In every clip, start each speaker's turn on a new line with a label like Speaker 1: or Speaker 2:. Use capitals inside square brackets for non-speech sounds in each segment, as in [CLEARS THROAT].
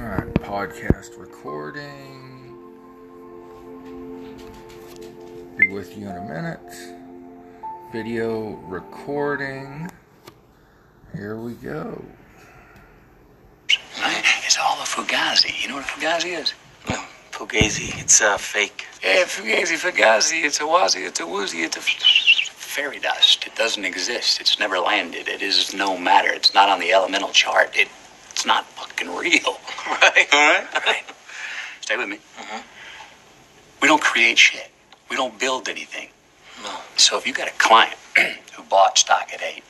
Speaker 1: Alright, podcast recording. Be with you in a minute. Video recording. Here we go.
Speaker 2: It's all a fugazi. You know what a fugazi is?
Speaker 3: Oh, Fugazi, it's uh, fake.
Speaker 2: Yeah, fugazi, fugazi. It's a wazi, it's a woozy, it's a fairy dust. It doesn't exist. It's never landed. It is no matter. It's not on the elemental chart. It, it's not fucking real.
Speaker 3: Right.
Speaker 2: All right? Right. Stay with me. We don't create shit. We don't build anything.
Speaker 3: No.
Speaker 2: So if you got a client [CLEARS THROAT] who bought stock at 8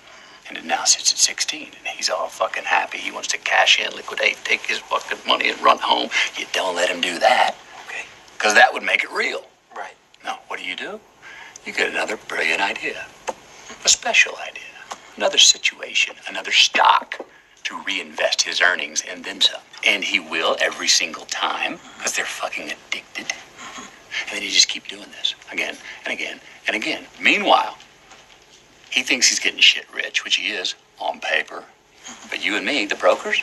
Speaker 2: and it now sits at 16 and he's all fucking happy, he wants to cash in, liquidate, take his fucking money and run home, you don't let him do that
Speaker 3: Okay.
Speaker 2: because that would make it real.
Speaker 3: Right.
Speaker 2: No, what do you do? You get another brilliant idea, a special idea, another situation, another stock to reinvest his earnings and then some. And he will every single time because they're fucking addicted. And then you just keep doing this again and again and again. Meanwhile, he thinks he's getting shit rich, which he is on paper. But you and me, the brokers,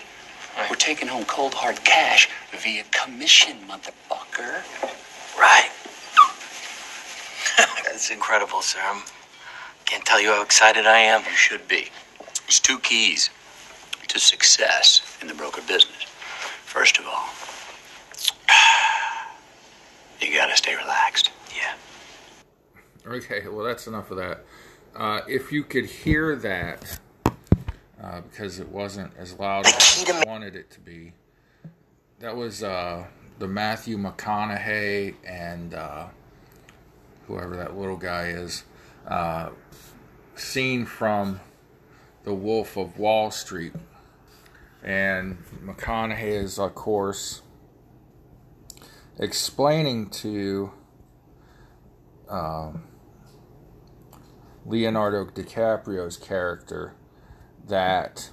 Speaker 3: Right.
Speaker 2: we're taking home cold hard cash via commission, motherfucker.
Speaker 3: Right. [LAUGHS] That's incredible, sir. I can't tell you how excited I am.
Speaker 2: You should be. There's two keys to success in the broker business. First of all, [SIGHS] you gotta stay relaxed.
Speaker 3: Yeah.
Speaker 1: Okay, well, that's enough of that. Uh, if you could hear that, uh, because it wasn't as loud as I wanted it to be, that was uh, the Matthew McConaughey and uh, whoever that little guy is, uh, scene from The Wolf of Wall Street. And McConaughey is, of course, explaining to. Um, Leonardo DiCaprio's character that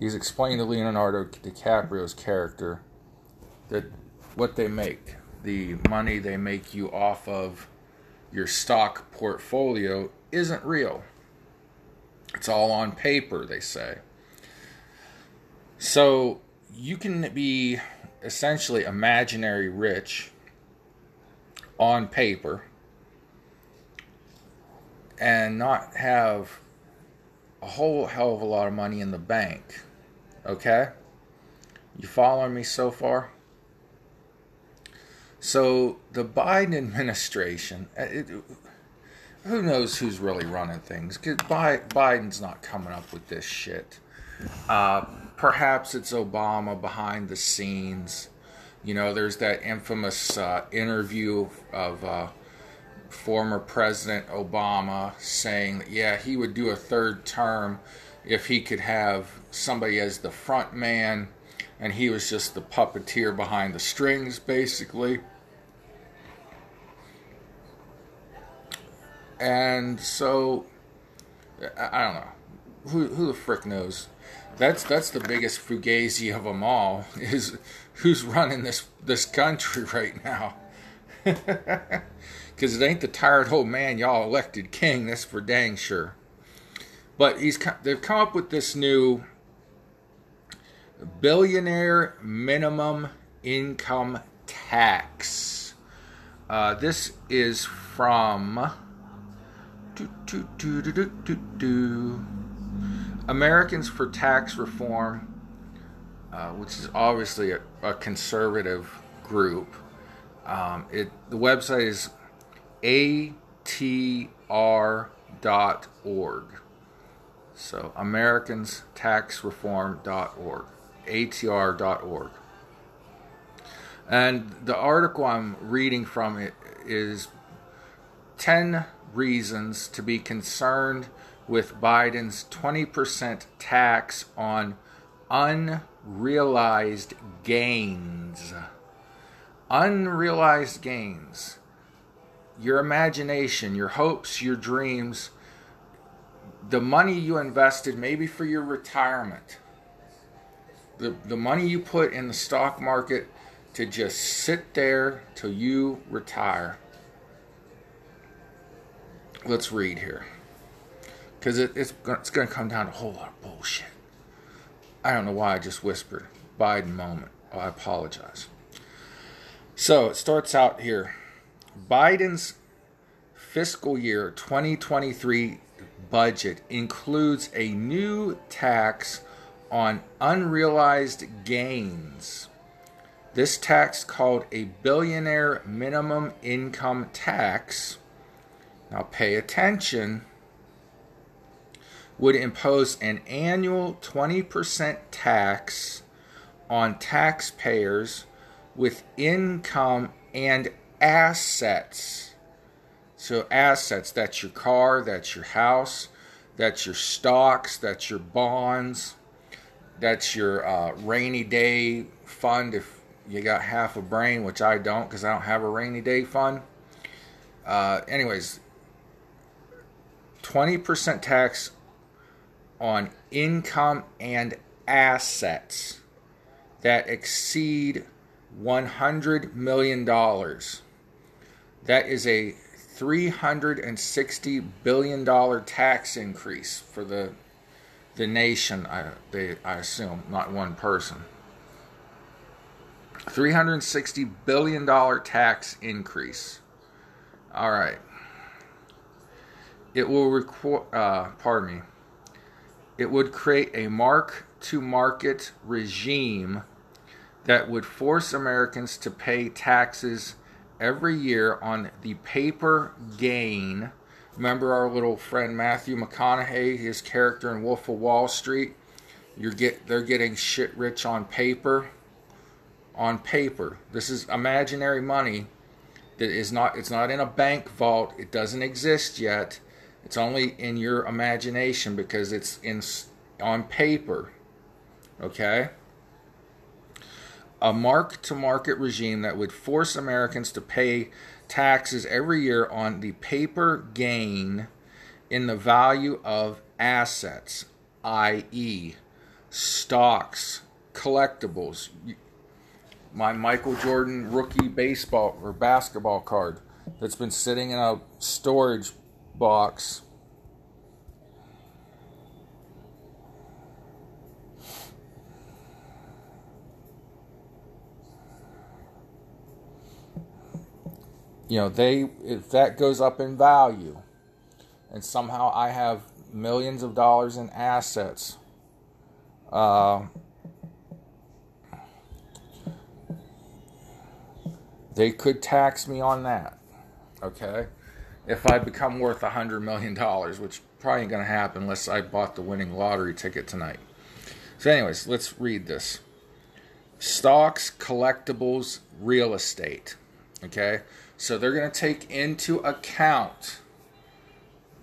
Speaker 1: he's explaining to Leonardo DiCaprio's character that what they make, the money they make you off of your stock portfolio isn't real. It's all on paper, they say. So you can be essentially imaginary rich on paper and not have a whole hell of a lot of money in the bank. Okay? You following me so far? So the Biden administration, uh, it, who knows who's really running things? Biden's not coming up with this shit. Uh, perhaps it's Obama behind the scenes. You know, there's that infamous uh, interview of uh, former President Obama saying that, yeah, he would do a third term if he could have somebody as the front man and he was just the puppeteer behind the strings, basically. And so, I don't know. Who, who the frick knows? That's that's the biggest fugazi of them all. [LAUGHS] Is who's running this this country [LAUGHS] right now? [LAUGHS] Because it ain't the tired old man y'all elected king. That's for dang sure. But he's they've come up with this new billionaire minimum income tax. Uh, this is from do, do, do. Americans for Tax Reform, uh, which is obviously a, a conservative group. Um, it the website is atr.org. So Americans Tax AmericansTaxReform.org, atr.org. And the article I'm reading from it is 10 reasons to be concerned with Biden's 20% tax on unrealized gains. Unrealized gains. Your imagination, your hopes, your dreams, the money you invested maybe for your retirement, the, the money you put in the stock market to just sit there till you retire. Let's read here. Because it, it's, it's going to come down to a whole lot of bullshit. I don't know why I just whispered. Biden moment. Oh, I apologize. So it starts out here. Biden's fiscal year 2023 budget includes a new tax on unrealized gains. This tax, called a billionaire minimum income tax, now pay attention, would impose an annual 20% tax on taxpayers with income and assets. So, assets, that's your car, that's your house, that's your stocks, that's your bonds, that's your uh, rainy day fund if you got half a brain, which I don't because I don't have a rainy day fund. Uh, anyways, 20% tax on income and assets that exceed $100 million. That is a $360 billion tax increase for the, the nation, I, they, I assume, not one person. $360 billion tax increase. All right. It will require, uh, pardon me, it would create a mark to market regime that would force Americans to pay taxes every year on the paper gain. Remember our little friend Matthew McConaughey, his character in Wolf of Wall Street? You're get they're getting shit rich on paper. On paper. This is imaginary money that is not it's not in a bank vault. It doesn't exist yet. It's only in your imagination because it's in on paper. Okay? A mark to market regime that would force Americans to pay taxes every year on the paper gain in the value of assets, i.e., stocks, collectibles. My Michael Jordan rookie baseball or basketball card that's been sitting in a storage box. You know, they if that goes up in value and somehow I have millions of dollars in assets uh, they could tax me on that. Okay? If I become worth a hundred million dollars, which probably ain't gonna happen unless I bought the winning lottery ticket tonight. So, anyways, let's read this. Stocks, collectibles, real estate. Okay, so they're gonna take into account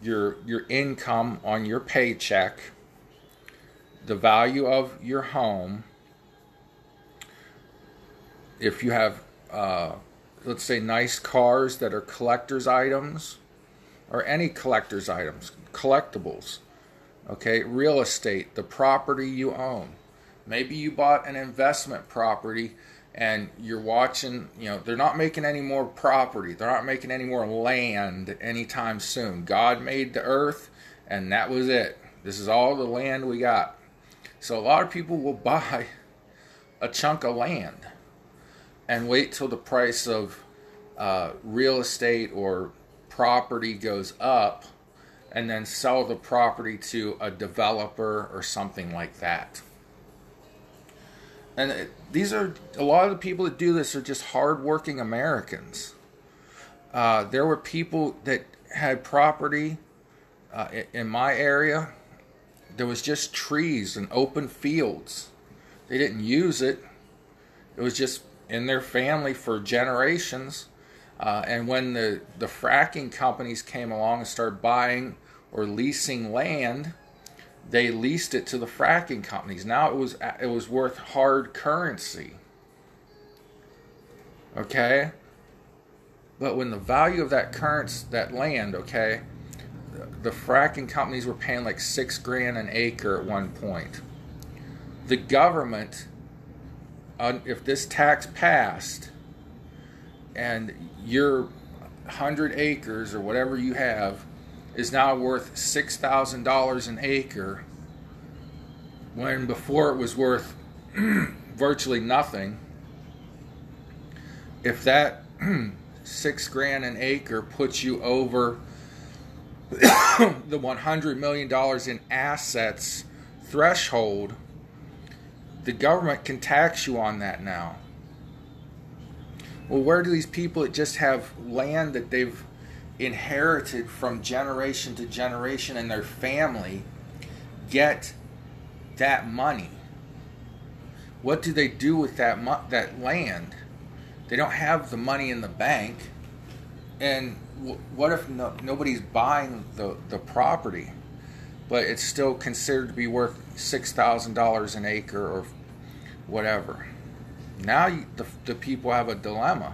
Speaker 1: your your income on your paycheck, the value of your home. If you have uh, let's say nice cars that are collector's items or any collector's items, collectibles. Okay, real estate, the property you own. Maybe you bought an investment property and you're watching, you know, they're not making any more property. They're not making any more land anytime soon. God made the earth and that was it. This is all the land we got. So a lot of people will [LAUGHS] buy a chunk of land and wait till the price of uh, real estate or property goes up and then sell the property to a developer or something like that. And it, these are a lot of the people that do this are just hardworking Americans. Uh, there were people that had property uh, in my area. There was just trees and open fields. They didn't use it. It was just in their family for generations. Uh, and when the, the fracking companies came along and started buying or leasing land, they leased it to the fracking companies. Now it was it was worth hard currency. Okay? But when the value of that current that land, okay, the fracking companies were paying like six grand an acre at one point. The government if this tax passed, and your hundred acres or whatever you have is now worth six thousand dollars an acre, when before it was worth [CLEARS THROAT] virtually nothing. If that [CLEARS THROAT] six grand an acre puts you over [COUGHS] the one hundred million dollars in assets threshold, the government can tax you on that now. Well, where do these people that just have land that they've inherited from generation to generation in their family get that money? What do they do with that mo- that land? They don't have the money in the bank, and w- what if no, nobody's buying the the property, but it's still considered to be worth six thousand dollars an acre or whatever? Now the the people have a dilemma.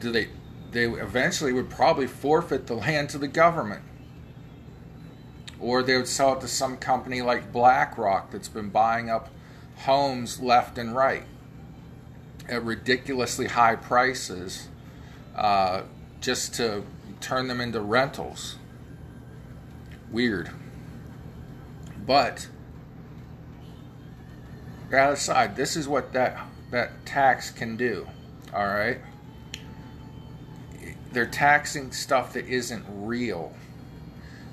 Speaker 1: Do they they eventually would probably forfeit the land to the government. Or they would sell it to some company like BlackRock that's been buying up homes left and right at ridiculously high prices uh, just to turn them into rentals. Weird. But that aside, this is what that that tax can do. All right they're taxing stuff that isn't real.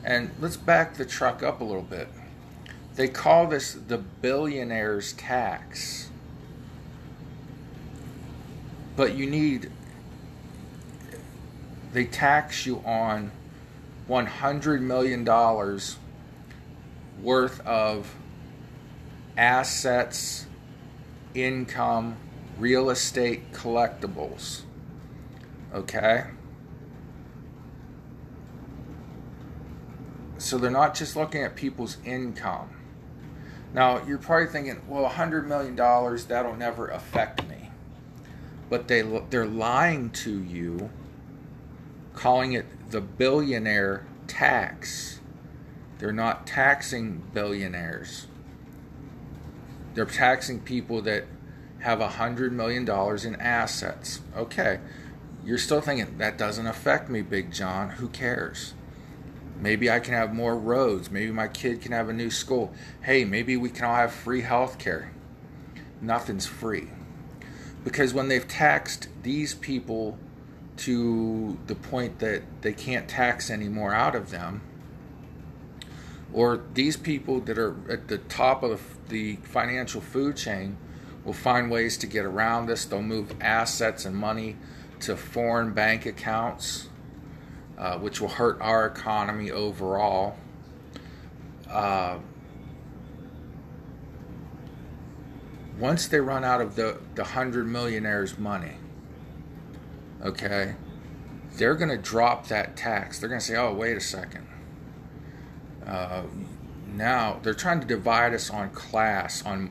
Speaker 1: And let's back the truck up a little bit. They call this the billionaire's tax. But you need, they tax you on $100 million worth of assets, income, real estate collectibles. Okay? So they're not just looking at people's income. Now, you're probably thinking, well, $100 million, that'll never affect me. But they, they're lying to you, calling it the billionaire tax. They're not taxing billionaires. They're taxing people that have a $100 million in assets. Okay, you're still thinking, that doesn't affect me, Big John. Who cares? Maybe I can have more roads. Maybe my kid can have a new school. Hey, maybe we can all have free health care. Nothing's free. Because when they've taxed these people to the point that they can't tax any more out of them, or these people that are at the top of the financial food chain will find ways to get around this. They'll move assets and money to foreign bank accounts uh, which will hurt our economy overall. Uh, once they run out of the, the hundred millionaires' money, okay, they're going to drop that tax. They're going to say, oh, wait a second. Uh, now they're trying to divide us on class, on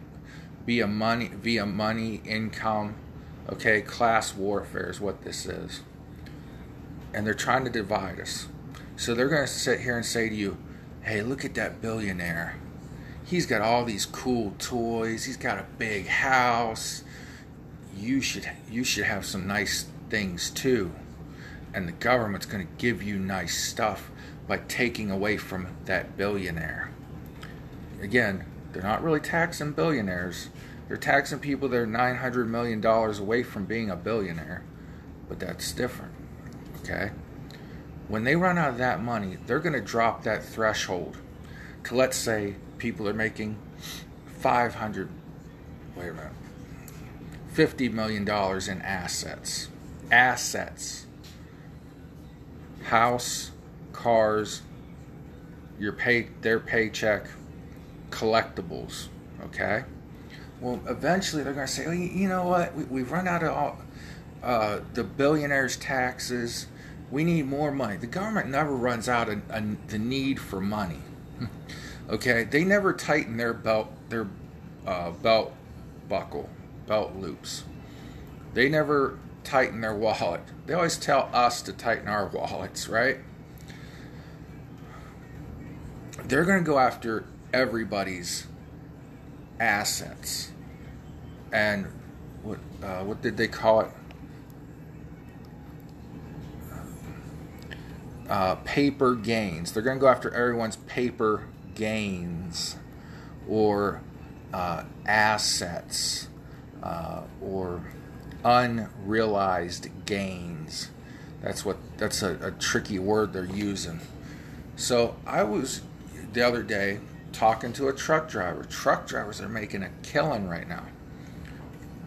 Speaker 1: via money, via money, income. Okay, class warfare is what this is and they're trying to divide us. So they're going to sit here and say to you, hey, look at that billionaire. He's got all these cool toys. He's got a big house. You should you should have some nice things too. And the government's going to give you nice stuff by taking away from that billionaire. Again, they're not really taxing billionaires. They're taxing people that are $900 million away from being a billionaire. But that's different okay? When they run out of that money, they're going to drop that threshold to let's say people are making 500 wait a minute 50 million dollars in assets. Assets. House, cars, your pay their paycheck, collectibles, okay? Well, eventually they're going to say, well, you know what? We, have run out of all, uh, the billionaires' taxes we need more money. The government never runs out of, of the need for money. [LAUGHS] okay, they never tighten their belt their uh, belt buckle belt loops. They never tighten their wallet. They always tell us to tighten our [LAUGHS] wallets, right? They're going to go after everybody's assets. And what uh, what did they call it? Uh, paper gains. They're going to go after everyone's paper gains or uh, assets uh, or unrealized gains. That's what that's a, a tricky word they're using. So I was the other day talking to a truck driver. Truck drivers are making a killing right now.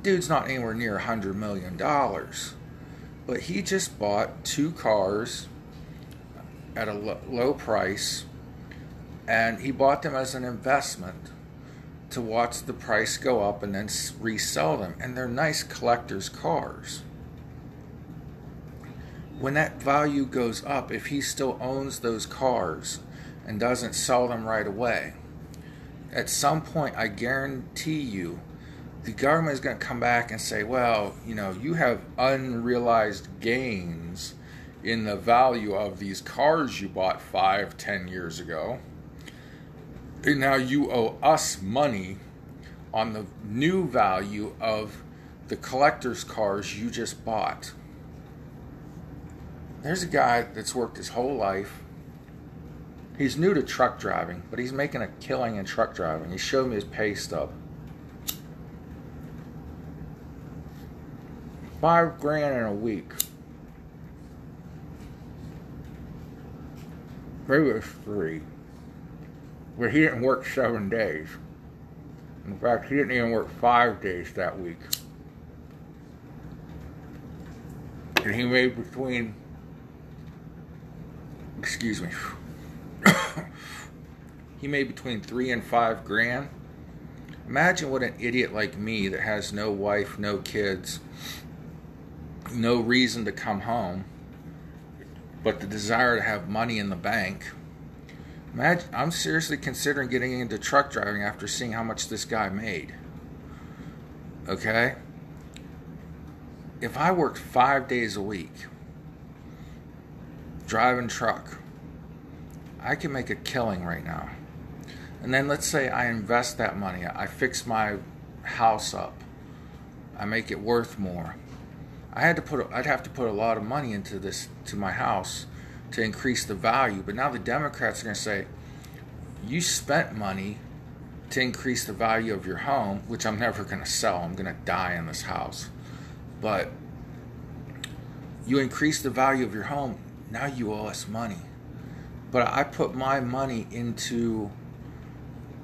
Speaker 1: Dude's not anywhere near a hundred million dollars, but he just bought two cars at a low price, and he bought them as an investment to watch the price go up and then resell them. And they're nice collector's cars. When that value goes up, if he still owns those cars and doesn't sell them right away, at some point, I guarantee you, the government is going to come back and say, well, you know, you have unrealized gains in the value of these cars you bought five, ten years ago. And now you owe us money on the new value of the collector's cars you just bought. There's a guy that's worked his whole life. He's new to truck driving, but he's making a killing in truck driving. He showed me his pay stub. Five grand in a week. Maybe it was three. But he didn't work seven days. In fact, he didn't even work five days that week. And he made between, excuse me, [LAUGHS] he made between three and five grand. Imagine what an idiot like me that has no wife, no kids, no reason to come home, but the desire to have money in the bank Imagine, I'm seriously considering getting into truck driving after seeing how much this guy made. Okay? If I worked five days a week driving truck, I can make a killing right now. And then let's say I invest that money, I fix my house up, I make it worth more. I had to put, I'd have to put a lot of money into this, to my house to increase the value. But now the Democrats are going to say, you spent money to increase the value of your home, which I'm never going to sell. I'm going to die in this house. But you increase the value of your home, now you owe us money. But I put my money into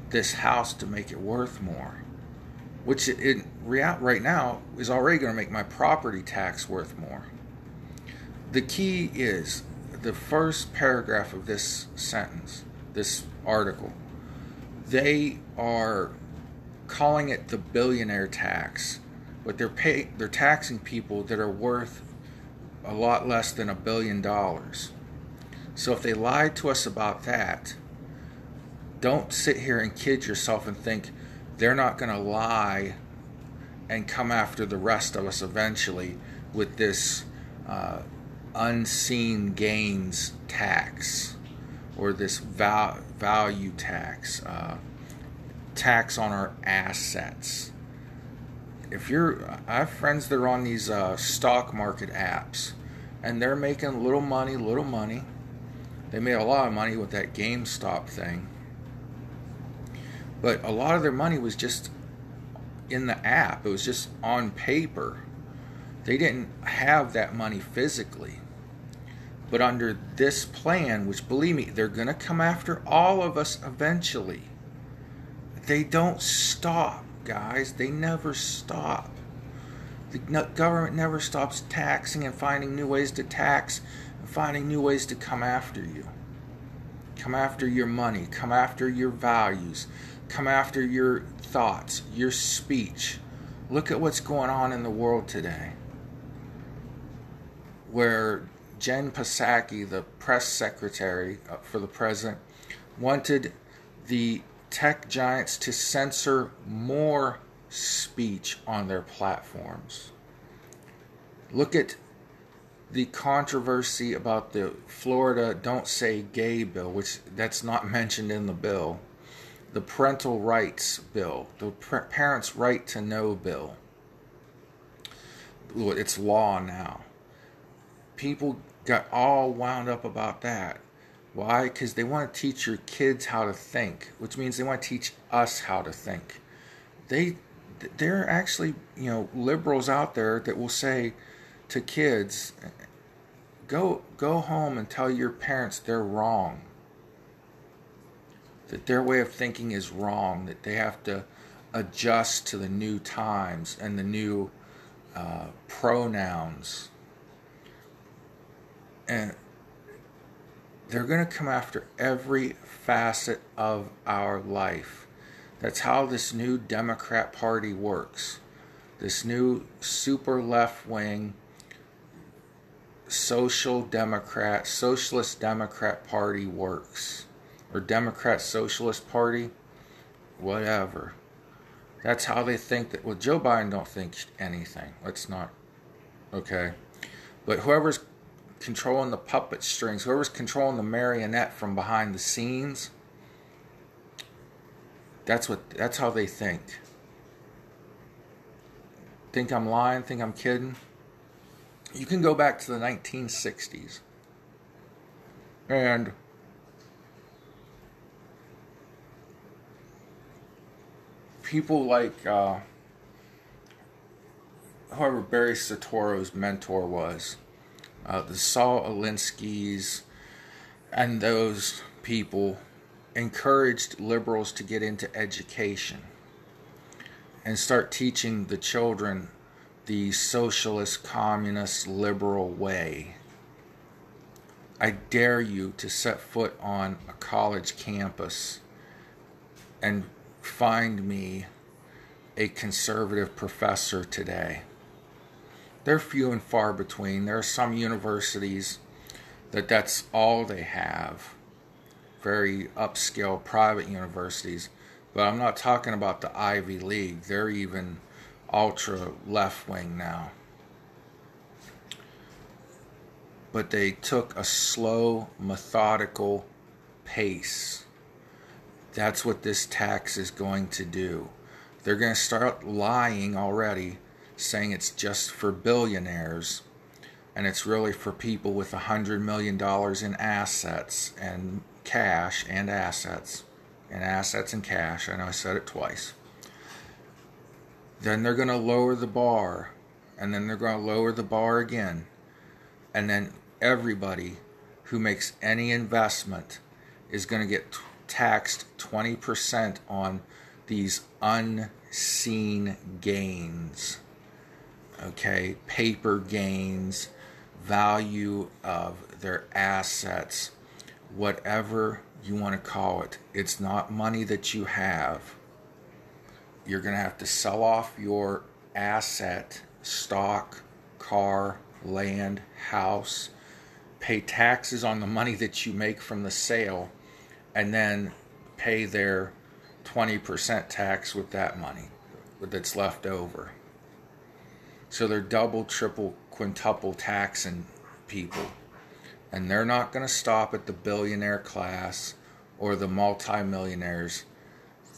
Speaker 1: this house to make it worth more, which in right now is already going to make my property tax worth more. The key is the first paragraph of this sentence, this article, they are calling it the billionaire tax, but they're pay, they're taxing people that are worth a lot less than a billion dollars. So if they lied to us about that, don't sit here and kid yourself and think they're not going to lie and come after the rest of us eventually with this uh, unseen gains tax or this val- value tax, uh, tax on our assets. If you're, I have friends that are on these uh, stock market apps, and they're making little money, little money. They made a lot of money with that GameStop thing, but a lot of their money was just in the app. It was just on paper. They didn't have that money physically. But under this plan, which believe me, they're going to come after all of us eventually. They don't stop, guys. They never stop. The government never stops taxing and finding new ways to tax finding new ways to come after you. Come after your money, come after your values, come after your thoughts, your speech. Look at what's going on in the world today. Where Jen Psaki, the press secretary uh, for the president, wanted the tech giants to censor more speech on their platforms. Look at the controversy about the Florida Don't Say Gay bill, which that's not mentioned in the bill, the parental rights bill, the parents' right to know bill. it's law now. People got all wound up about that. Why? Because they want to teach your kids how to think, which means they want to teach us how to think. They, there are actually, you know, liberals out there that will say to kids, go go home and tell your parents they're wrong. That their way of thinking is wrong. That they have to adjust to the new times and the new uh, pronouns. And they're going to come after every facet of our life. That's how this new Democrat Party works. This new super left wing social democrat, socialist democrat party works. Or Democrat Socialist Party, whatever. That's how they think that. Well, Joe Biden don't think anything. Let's not. Okay, but whoever's controlling the puppet strings, whoever's controlling the marionette from behind the scenes, that's what that's how they think. Think I'm lying, think I'm kidding? You can go back to the 1960s. And people like uh, whoever Barry Soetoro's mentor was, uh, the Saul Alinsky's, and those people encouraged liberals to get into education and start teaching the children the socialist, communist, liberal way. I dare you to set foot on a college campus and find me a conservative professor today. They're few and far between. There are some universities that that's all they have. Very upscale private universities. But I'm not talking about the Ivy League. They're even ultra left wing now. But they took a slow, methodical pace. That's what this tax is going to do. They're going to start lying already, saying it's just for billionaires and it's really for people with a $100 million in assets and cash and assets and assets and cash. I know I said it twice. Then they're going to lower the bar, and then they're going to lower the bar again. And then everybody who makes any investment is going to get taxed 20% on these unseen gains. Okay, paper gains, value of their assets, whatever you want to call it. It's not money that you have you're going to have to sell off your asset, stock, car, land, house, pay taxes on the money that you make from the sale, and then pay their 20% tax with that money that's left over. So they're double, triple, quintuple taxing people. And they're not going to stop at the billionaire class or the multimillionaires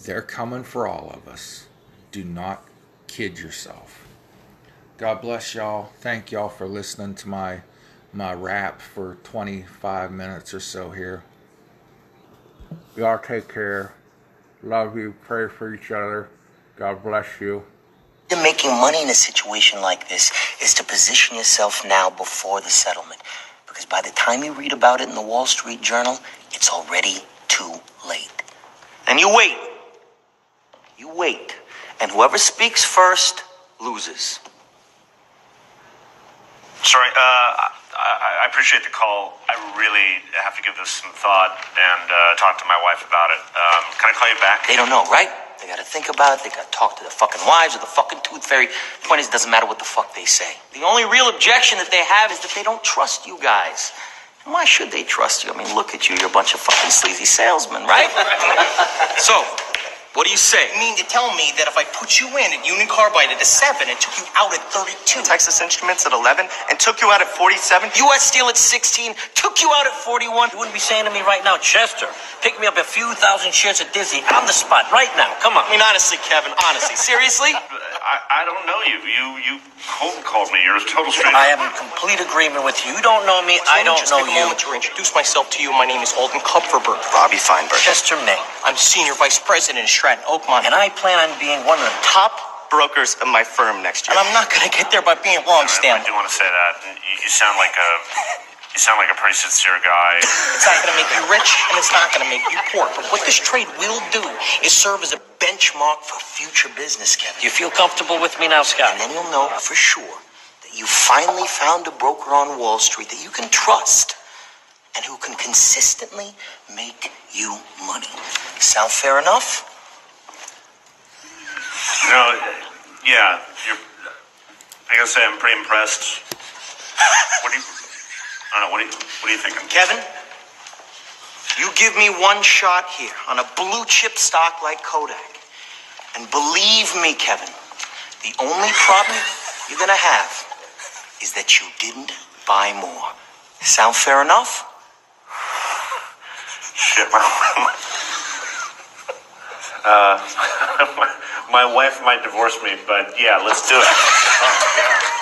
Speaker 1: they're coming for all of us. Do not kid yourself. God bless y'all. Thank y'all for listening to my my rap for 25 minutes or so here. Y'all take care. Love you. Pray for each other. God bless you.
Speaker 4: To making money in a situation like this is to position yourself now before the settlement. Because by the time you read about it in the Wall Street Journal, it's already too late. And you wait you wait. And whoever speaks first loses.
Speaker 5: Sorry, uh, I, I, appreciate the call. I really have to give this some thought and uh, talk to my wife about it. Um, can I call you back?
Speaker 4: They don't know, right? They gotta think about it. They gotta talk to the fucking wives or the fucking tooth fairy. Point is, it doesn't matter what the fuck they say. The only real objection that they have is that they don't trust you guys. And why should they trust you? I mean, look at you. You're a bunch of fucking sleazy salesmen, right? [LAUGHS] [LAUGHS] so, what do you say?
Speaker 6: You mean to tell me that if I put you in at Union Carbide at a 7 and took you out at 32,
Speaker 7: Texas Instruments at 11 and took you out at 47,
Speaker 4: U.S. Steel at 16, took you out at 41, you wouldn't be saying to me right now, Chester, pick me up a few thousand shares of Disney on the spot right now. Come on.
Speaker 7: I mean, honestly, Kevin, honestly, seriously? [LAUGHS]
Speaker 5: Uh, I, I don't know you. You you cold called me. You're a total stranger.
Speaker 4: I am in complete agreement with you. You don't know me. I don't
Speaker 6: just
Speaker 4: know
Speaker 6: take a
Speaker 4: you.
Speaker 6: moment to introduce myself to you. My name is Alden Kupferberg.
Speaker 7: Robbie Feinberg.
Speaker 4: Chester Ming.
Speaker 6: I'm senior vice president of Stratton Oakmont.
Speaker 4: And I plan on being one of the top.
Speaker 7: Top brokers of my firm next year.
Speaker 6: And I'm not going to get there by being long,
Speaker 5: I
Speaker 6: Stanley.
Speaker 5: do want to say that. You, you sound like a you sound like a pretty sincere guy.
Speaker 6: It's not going to make you rich, and it's not going to make you poor. But what this trade will do is serve as a
Speaker 4: benchmark for future business, Kevin.
Speaker 8: You feel comfortable with me now, Scott?
Speaker 4: And then you'll know for sure that you finally found a broker on Wall Street that you can trust and who can consistently make you money. Sound fair enough?
Speaker 5: No, yeah, you're. I gotta say, I'm pretty impressed. What do you? I don't know. What do you? What are you thinking?
Speaker 4: Kevin, you give me one shot here on a blue chip stock like Kodak. And believe me, Kevin, the only problem you're gonna have is that you didn't buy more. Sound fair enough?
Speaker 5: Shit, my, [LAUGHS] uh, [LAUGHS] my, my wife might divorce me, but yeah, let's do it. Oh, yeah.